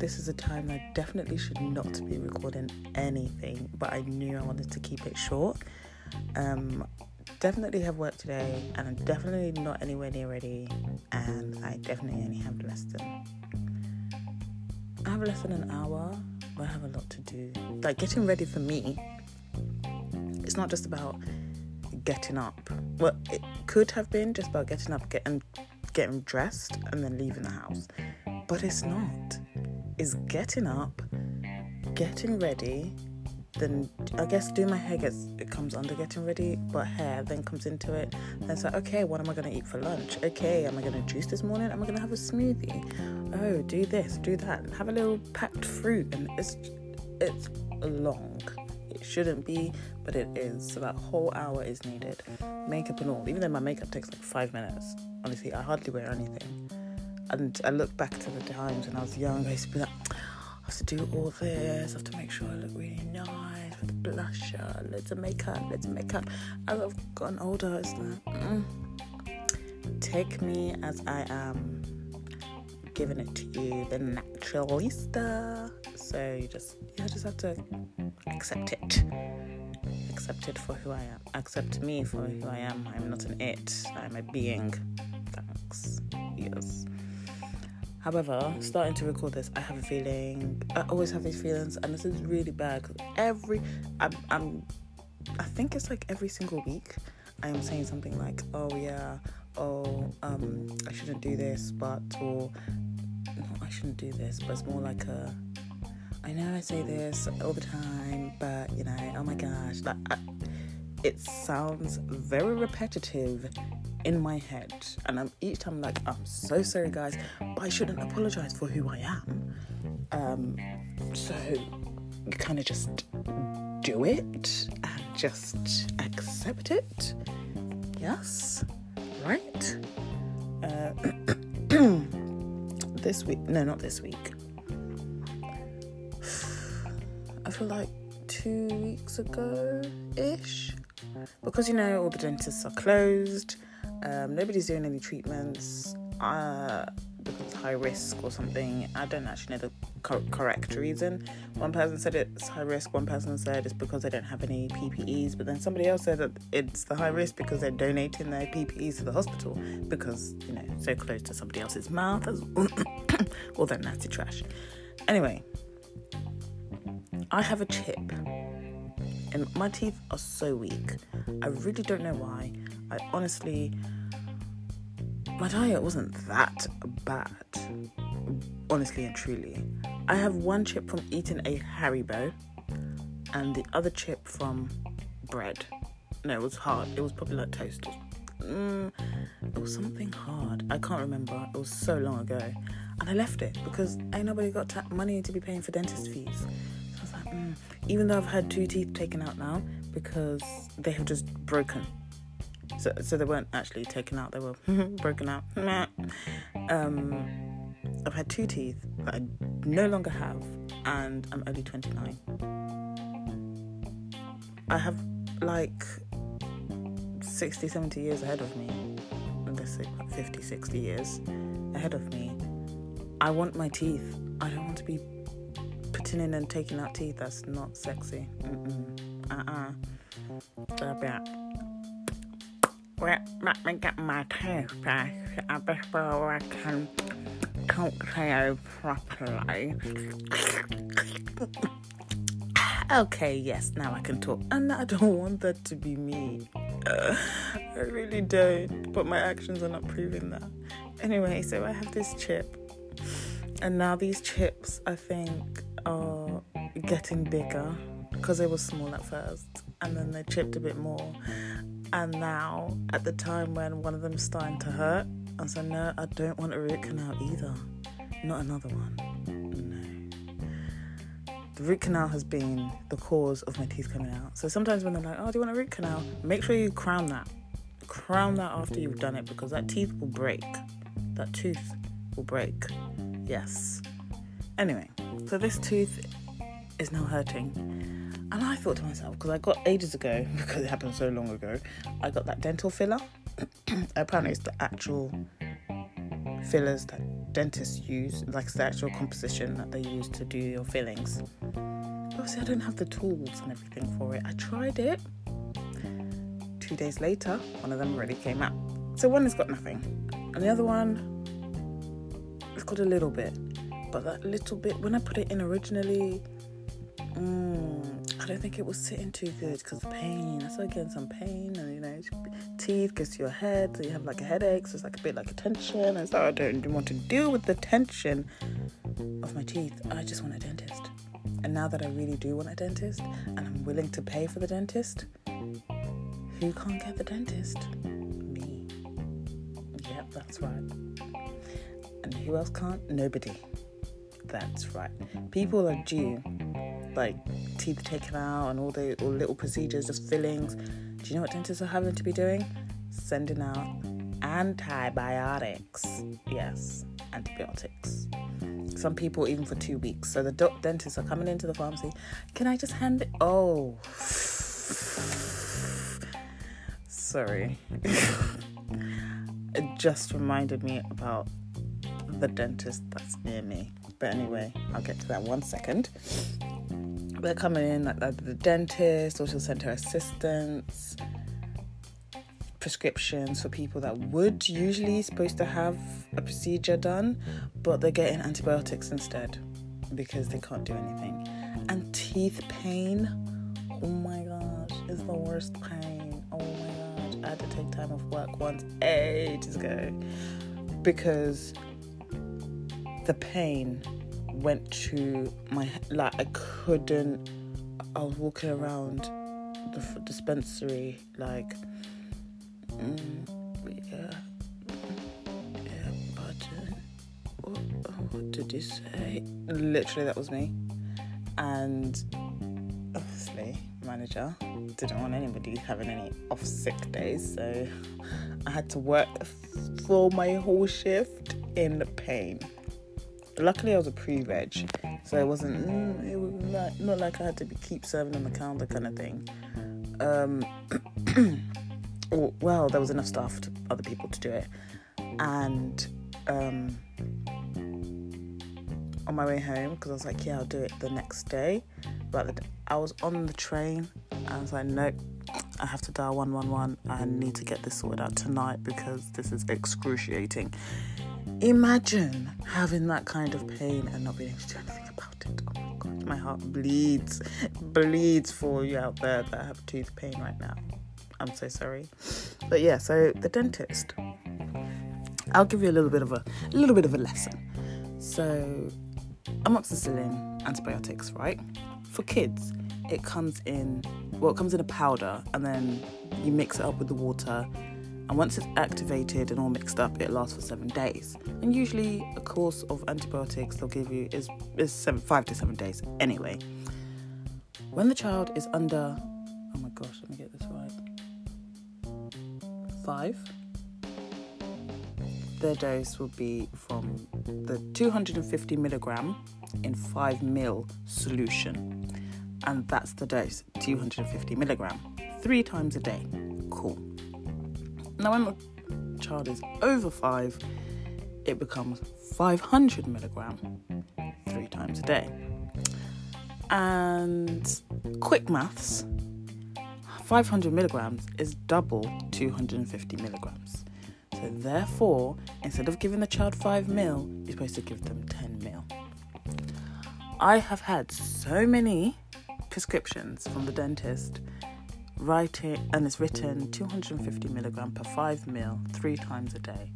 this is a time I definitely should not be recording anything, but I knew I wanted to keep it short. Um, definitely have work today, and I'm definitely not anywhere near ready, and I definitely only have less than. I have less than an hour, but I have a lot to do. Like getting ready for me, it's not just about getting up. Well, it could have been just about getting up, getting getting dressed, and then leaving the house, but it's not. It's getting up, getting ready, then I guess doing my hair gets it comes under getting ready, but hair then comes into it. Then it's like, okay, what am I gonna eat for lunch? Okay, am I gonna juice this morning? Am I gonna have a smoothie? Oh, do this, do that, have a little packed fruit, and it's it's long. It shouldn't be, but it is. So that whole hour is needed. Makeup and all. Even though my makeup takes like five minutes. Honestly, I hardly wear anything. And I look back to the times when I was young. I used to be like, I have to do all this. I have to make sure I look really nice with blusher, loads of makeup, loads of makeup. As I've gotten older, it's like, mm, take me as I am, giving it to you, the naturalista. So you just, you just have to accept it. Accept it for who I am. Accept me for who I am. I'm not an it. I'm a being. Thanks. Yes. However, starting to record this, I have a feeling. I always have these feelings, and this is really bad because every, I'm, I'm, I think it's like every single week, I am saying something like, "Oh yeah, oh um, I shouldn't do this," but or no, I shouldn't do this, but it's more like a. I know I say this all the time, but you know, oh my gosh, like I, it sounds very repetitive in my head, and I'm each time like, I'm so sorry, guys, but I shouldn't apologize for who I am. Um, so you kind of just do it and just accept it. Yes, right? Uh, this week, no, not this week. I feel like two weeks ago ish. Because you know, all the dentists are closed, um, nobody's doing any treatments uh, because it's high risk or something. I don't actually know the cor- correct reason. One person said it's high risk, one person said it's because they don't have any PPEs, but then somebody else said that it's the high risk because they're donating their PPEs to the hospital because, you know, so close to somebody else's mouth as all that nasty trash. Anyway, I have a chip and my teeth are so weak. I really don't know why. I honestly, my diet wasn't that bad, honestly and truly. I have one chip from eating a Haribo, and the other chip from bread. No, it was hard. It was probably like toast. Mm, it was something hard. I can't remember. It was so long ago, and I left it because ain't nobody got ta- money to be paying for dentist fees. Even though I've had two teeth taken out now because they have just broken so, so they weren't actually taken out, they were broken out. um, I've had two teeth that I no longer have, and I'm only 29. I have like 60, 70 years ahead of me. Let's say 50, 60 years ahead of me. I want my teeth. I don't want to be putting in and taking out teeth. That's not sexy. Mm-mm. Uh-uh. Let me get my teeth brushed before I can talk to you properly. okay, yes, now I can talk. And I don't want that to be me. Uh, I really don't. But my actions are not proving that. Anyway, so I have this chip. And now these chips, I think, are getting bigger because they were small at first. And then they chipped a bit more and now at the time when one of them's starting to hurt, I said, no, I don't want a root canal either. Not another one. No. The root canal has been the cause of my teeth coming out. So sometimes when they're like, oh, do you want a root canal? Make sure you crown that. Crown that after you've done it because that teeth will break. That tooth will break. Yes. Anyway, so this tooth is now hurting and I thought to myself, because I got ages ago, because it happened so long ago, I got that dental filler. Apparently, it's the actual fillers that dentists use, like the actual composition that they use to do your fillings. Obviously, I don't have the tools and everything for it. I tried it. Two days later, one of them already came out. So one has got nothing, and the other one, it's got a little bit. But that little bit, when I put it in originally, mm, I don't think it was sitting too good because the pain. I started getting some pain, and you know, teeth gets to your head, so you have like a headache. So it's like a bit like a tension, and so I don't want to deal with the tension of my teeth. I just want a dentist. And now that I really do want a dentist, and I'm willing to pay for the dentist, who can't get the dentist? Me. Yep, that's right. And who else can't? Nobody. That's right. People are due, like teeth taken out and all the all little procedures, just fillings. Do you know what dentists are having to be doing? Sending out antibiotics. Yes, antibiotics. Some people even for two weeks. So the dentists are coming into the pharmacy. Can I just hand it? Oh, sorry. it just reminded me about the dentist that's near me. But anyway, I'll get to that one second. They're coming in like the dentist, social center assistants, prescriptions for people that would usually supposed to have a procedure done, but they're getting antibiotics instead because they can't do anything. And teeth pain, oh my gosh, is the worst pain. Oh my gosh, I had to take time off work once ages ago because the pain went to my like I couldn't. I was walking around the dispensary like, mm, yeah, yeah, button. What, what did you say? Literally, that was me. And obviously, manager didn't want anybody having any off sick days, so I had to work for my whole shift in the pain luckily I was a pre-reg, so it wasn't. Mm, it was not, not like I had to be, keep serving on the counter kind of thing. Um, well, there was enough staff to other people to do it, and um, on my way home because I was like, yeah, I'll do it the next day. But I was on the train. And I was like, nope, I have to dial 111. I need to get this sorted out tonight because this is excruciating. Imagine having that kind of pain and not being able to do anything about it. Oh my god, my heart bleeds, bleeds for you out there that have tooth pain right now. I'm so sorry. But yeah, so the dentist. I'll give you a little bit of a, a little bit of a lesson. So amoxicillin antibiotics, right? For kids, it comes in well, it comes in a powder and then you mix it up with the water and once it's activated and all mixed up, it lasts for seven days. And usually, a course of antibiotics they'll give you is, is seven, five to seven days anyway. When the child is under, oh my gosh, let me get this right, five, their dose will be from the 250 milligram in 5 mil solution. And that's the dose 250 milligram, three times a day. Cool. Now, when the child is over five, it becomes 500 milligram three times a day. And quick maths 500 milligrams is double 250 milligrams. So, therefore, instead of giving the child 5 mil, you're supposed to give them 10 mil. I have had so many prescriptions from the dentist writing and it's written 250 milligram per 5 mil three times a day.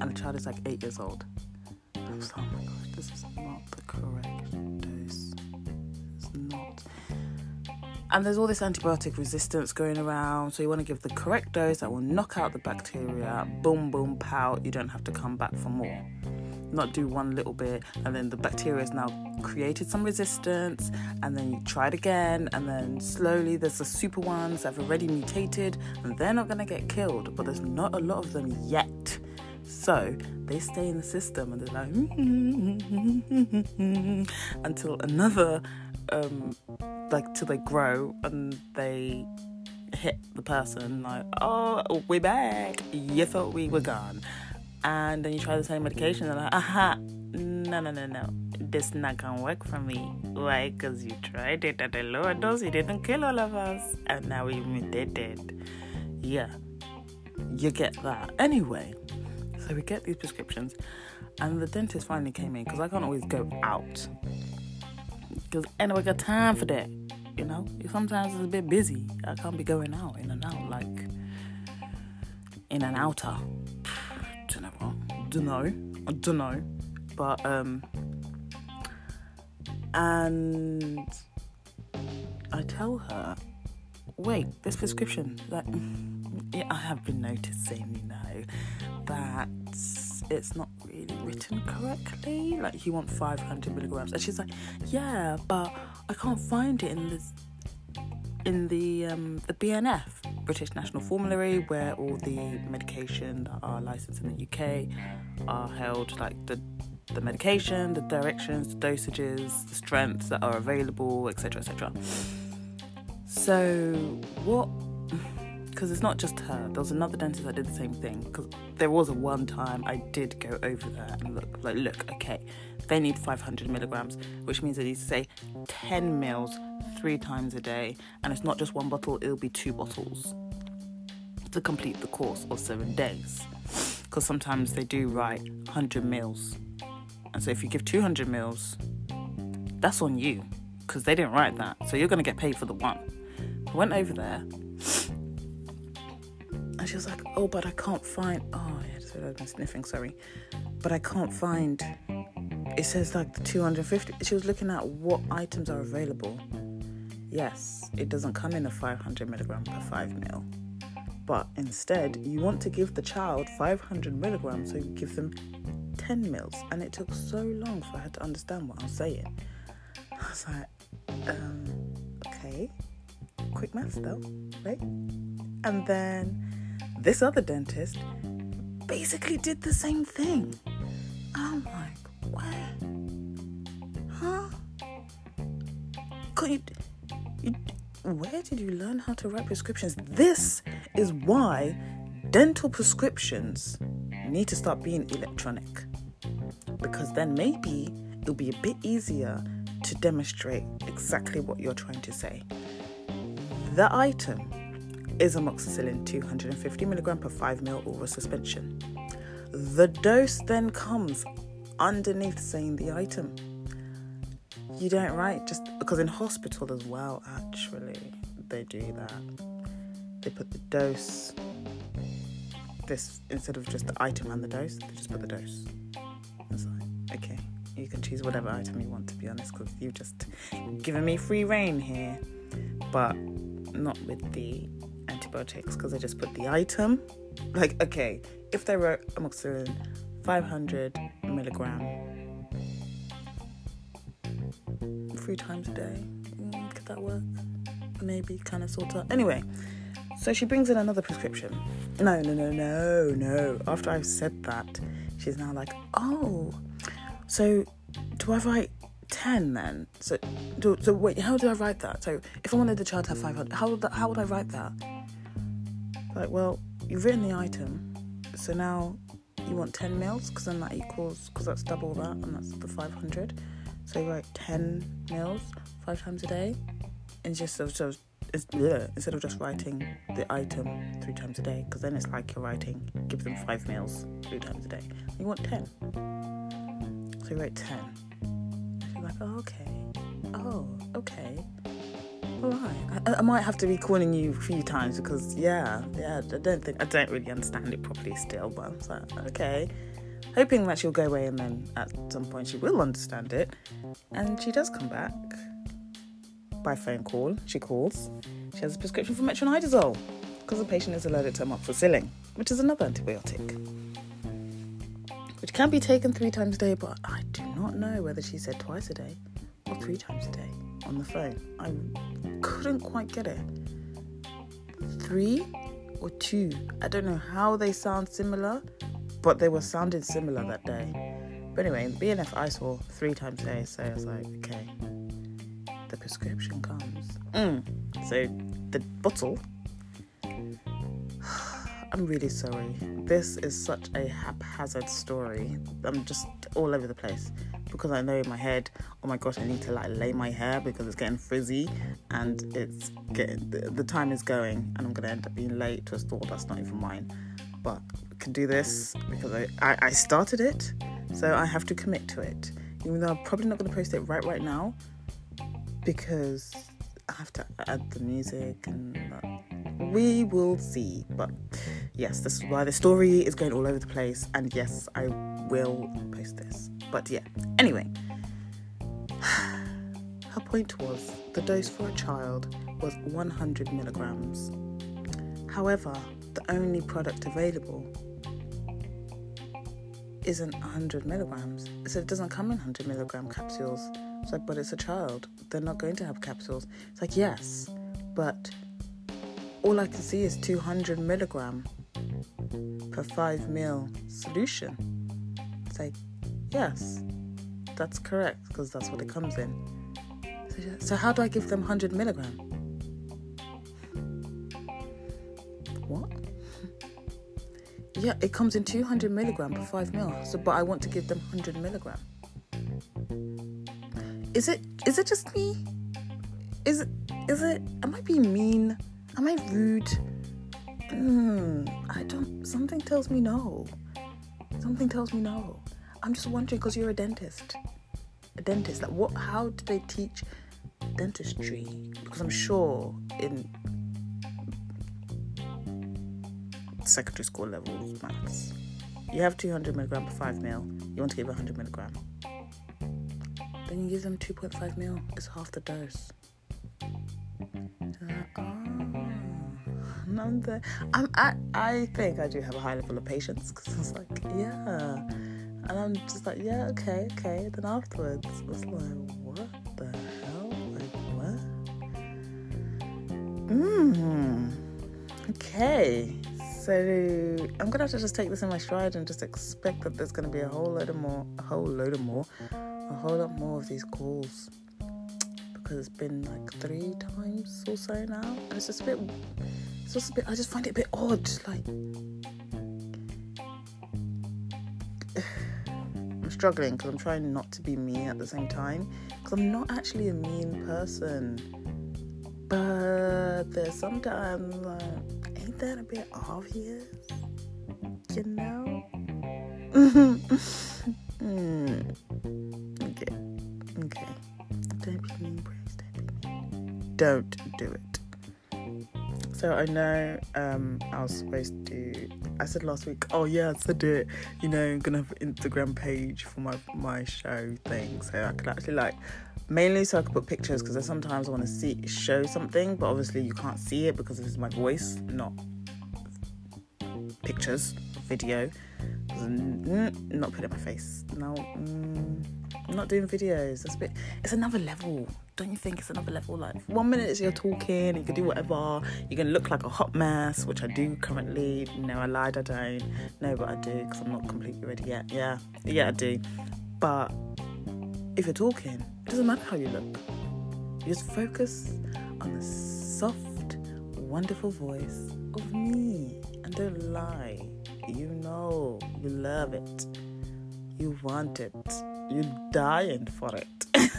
And the child is like 8 years old. I was like, oh my gosh this is not the correct dose. It's not. And there's all this antibiotic resistance going around so you want to give the correct dose that will knock out the bacteria. Boom boom pow you don't have to come back for more not do one little bit and then the bacteria has now created some resistance and then you try it again and then slowly there's the super ones that have already mutated and they're not going to get killed but there's not a lot of them yet. So they stay in the system and they're like until another um like till they grow and they hit the person like oh we're back. You thought we were gone and then you try the same medication, and like, aha, no, no, no, no, this not gonna work for me. Why? Because you tried it at a lower dose, it didn't kill all of us, and now we mutated. Yeah, you get that. Anyway, so we get these prescriptions, and the dentist finally came in because I can't always go out. Because anyway, got time for that. You know, sometimes it's a bit busy. I can't be going out in and out like in and outer. Don't know. I don't know. But um, and I tell her, wait, this prescription that yeah, I have been noticing, you know, that it's not really written correctly. Like you want 500 milligrams, and she's like, yeah, but I can't find it in this in the um, the BNF British National Formulary, where all the medication that are licensed in the UK are held, like the the medication, the directions, the dosages, the strengths that are available, etc., etc. So what? Because it's not just her. There was another dentist that did the same thing. Because there was a one time I did go over there and look, like, look, okay, they need 500 milligrams, which means they need to say 10 mils three times a day, and it's not just one bottle; it'll be two bottles to complete the course of seven days. Because sometimes they do write 100 mils and so if you give 200 mils, that's on you because they didn't write that. So you're going to get paid for the one. I went over there and she was like, Oh, but I can't find. Oh, yeah, I've been sniffing, sorry. But I can't find. It says like the 250. She was looking at what items are available. Yes, it doesn't come in a 500 milligram per 5 mil. But instead, you want to give the child 500 milligrams, so you give them 10 mils and it took so long for her to understand what I was saying. I was like, um, okay, quick maths though, right? And then this other dentist basically did the same thing. I'm like, what? Huh? Could you, you, where did you learn how to write prescriptions? This is why dental prescriptions need to start being electronic because then maybe it'll be a bit easier to demonstrate exactly what you're trying to say. The item is amoxicillin 250 milligram per 5 ml oral suspension. The dose then comes underneath saying the item. You don't write just because in hospital as well, actually, they do that. They put the dose, this instead of just the item and the dose, they just put the dose okay, you can choose whatever item you want, to be honest, because you've just given me free reign here. But not with the antibiotics, because I just put the item. Like, okay, if they wrote amoxicillin 500 milligram three times a day, mm, could that work? Maybe, kind of, sort of. Anyway, so she brings in another prescription. No, no, no, no, no. After I've said that, she's now like, oh, so, do I write 10 then? So, so wait, how do I write that? So, if I wanted the child to have 500, how would, that, how would I write that? Like, well, you've written the item, so now you want 10 mils, because then that equals, because that's double that, and that's the 500. So you write 10 mils five times a day, and just so, so instead of just writing the item three times a day, because then it's like you're writing, give them five meals three times a day. You want 10. So you write 10. She's like, oh, okay. Oh, okay. Right. I, I, might have to be calling you a few times because, yeah, yeah, I don't think, I don't really understand it properly still, but I'm like, okay. Hoping that she'll go away and then at some point she will understand it. And she does come back by phone call. She calls. She has a prescription for metronidazole because the patient is allergic to amoxicillin, which is another antibiotic which can be taken three times a day, but I do not know whether she said twice a day or three times a day on the phone. I couldn't quite get it. Three or two. I don't know how they sound similar, but they were sounding similar that day. But anyway, BNF I saw three times a day, so I was like, okay, the prescription comes. Mm. So the bottle I'm really sorry. This is such a haphazard story. I'm just all over the place because I know in my head, oh my gosh, I need to like lay my hair because it's getting frizzy and it's getting the, the time is going and I'm gonna end up being late to a store that's not even mine. But I can do this because I, I, I started it, so I have to commit to it. Even though I'm probably not gonna post it right right now because I have to add the music and uh, we will see. But yes, this is why the story is going all over the place. And yes, I will post this. But yeah, anyway, her point was the dose for a child was 100 milligrams. However, the only product available isn't 100 milligrams. So it doesn't come in 100 milligram capsules. It's like, but it's a child. They're not going to have capsules. It's like, yes, but all I can see is 200 milligram per 5 mil solution. It's like, Yes, that's correct because that's what it comes in. So, so how do I give them 100 milligram? What? yeah, it comes in 200 milligram per 5 mil. So, but I want to give them 100 milligram. Is it? Is it just me? Is it? Is it? Am I being mean? Am I rude? Mm, I don't. Something tells me no. Something tells me no. I'm just wondering because you're a dentist. A dentist, like what? How do they teach dentistry? Because I'm sure in secondary school level maths, you have 200 milligram per five mil. You want to give 100 milligram. Then you give them 2.5 mil. It's half the dose. Uh, oh, I'm, I, I think I do have a high level of patience because it's like, yeah and I'm just like, yeah, okay, okay. Then afterwards, I was like, what the hell? Like, what? Mmm. Okay. So I'm gonna have to just take this in my stride and just expect that there's gonna be a whole load of more, a whole load of more, a whole lot more of these calls because it's been like three times or so now, and it's just a bit. It's just a bit. I just find it a bit odd, like struggling because I'm trying not to be mean at the same time because I'm not actually a mean person. But there's sometimes like, ain't that a bit obvious? You know? mm. Okay. Okay. Don't be mean, Brace. Don't be mean. Don't do it. So I know um, I was supposed to. I said last week, oh yeah, I said it. You know, I'm gonna have an Instagram page for my my show thing, so I could actually like mainly so I could put pictures because sometimes I want to see show something, but obviously you can't see it because is my voice, not pictures, video. Not put it in my face. No, mm, I'm not doing videos. That's a bit. It's another level don't you think it's another level? Like one minute you're talking, you can do whatever, you can look like a hot mess, which I do currently. No, I lied, I don't. No, but I do because I'm not completely ready yet. Yeah, yeah, I do. But if you're talking, it doesn't matter how you look. You just focus on the soft, wonderful voice of me, and don't lie. You know, you love it, you want it, you're dying for it.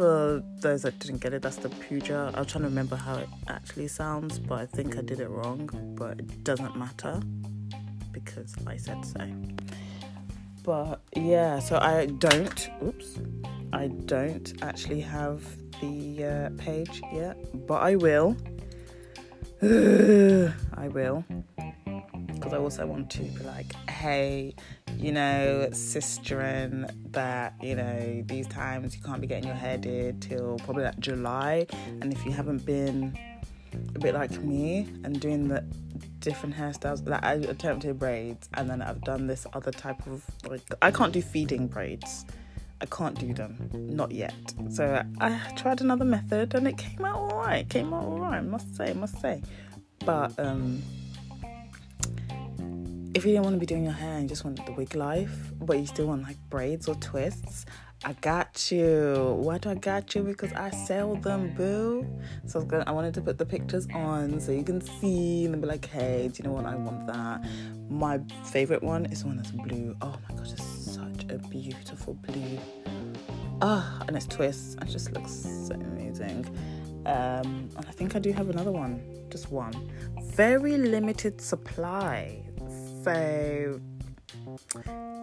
for those that didn't get it, that's the puja. I'm trying to remember how it actually sounds, but I think I did it wrong. But it doesn't matter because I said so. But yeah, so I don't. Oops, I don't actually have the uh, page yet, but I will. I will because I also want to be like, hey, you know, sister, that, you know, these times you can't be getting your hair did till probably like July. And if you haven't been a bit like me and doing the different hairstyles, like I attempted braids and then I've done this other type of like, I can't do feed-in braids. I can't do them, not yet. So I tried another method and it came out alright. Came out alright, must say, must say. But um if you didn't want to be doing your hair and you just wanted the wig life, but you still want like braids or twists, I got you. Why do I got you? Because I sell them, boo. So I, gonna, I wanted to put the pictures on so you can see and be like, hey, do you know what? I want that. My favorite one is one that's blue. Oh my gosh, it's such a beautiful blue. Ah, oh, and it's twists. It just looks so amazing. Um, and I think I do have another one, just one. Very limited supply. So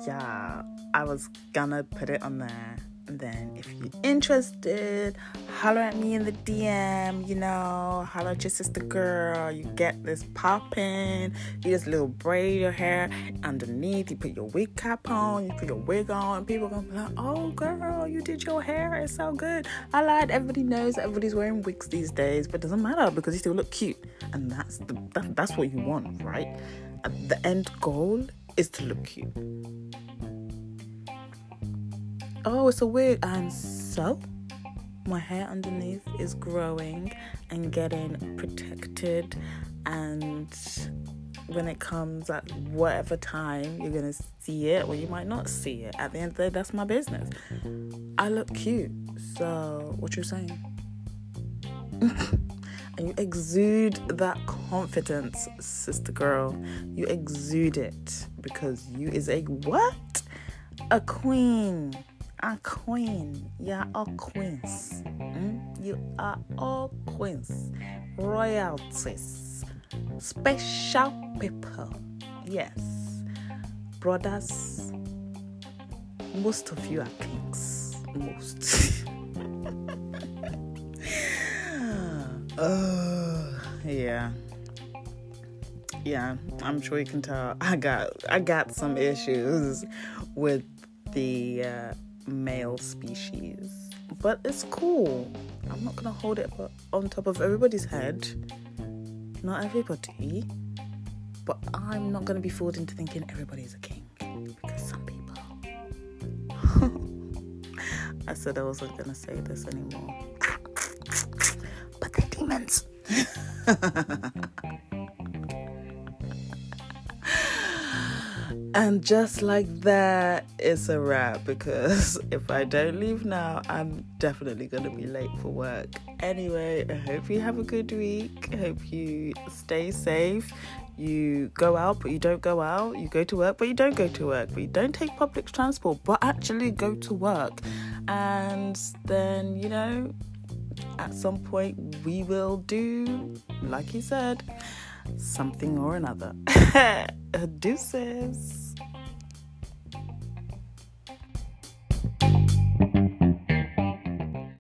yeah, I was gonna put it on there. And then if you're interested, holler at me in the DM, you know, holler at your sister girl. You get this popping, you just little braid your hair underneath, you put your wig cap on, you put your wig on, people gonna be like, oh girl, you did your hair, it's so good. I lied, everybody knows everybody's wearing wigs these days, but it doesn't matter because you still look cute. And that's the that, that's what you want, right? The end goal is to look cute. Oh, it's a wig. And so, my hair underneath is growing and getting protected. And when it comes at whatever time you're going to see it, or you might not see it, at the end of the day, that's my business. I look cute. So, what you saying? and you exude that confidence, sister girl. You exude it because you is a what? A queen. A queen. You're all queens. Mm? You are all queens. Royalties. Special people. Yes. Brothers. Most of you are kings. Most. Oh, yeah. Yeah, I'm sure you can tell I got I got some issues with the uh, male species. But it's cool. I'm not gonna hold it on top of everybody's head. Not everybody. But I'm not gonna be fooled into thinking everybody's a king. Because some people. I said I wasn't gonna say this anymore and just like that, it's a wrap because if I don't leave now, I'm definitely going to be late for work. Anyway, I hope you have a good week. I hope you stay safe. You go out, but you don't go out. You go to work, but you don't go to work. But you don't take public transport, but actually go to work. And then, you know, at some point we will do, like he said, something or another. Deuces.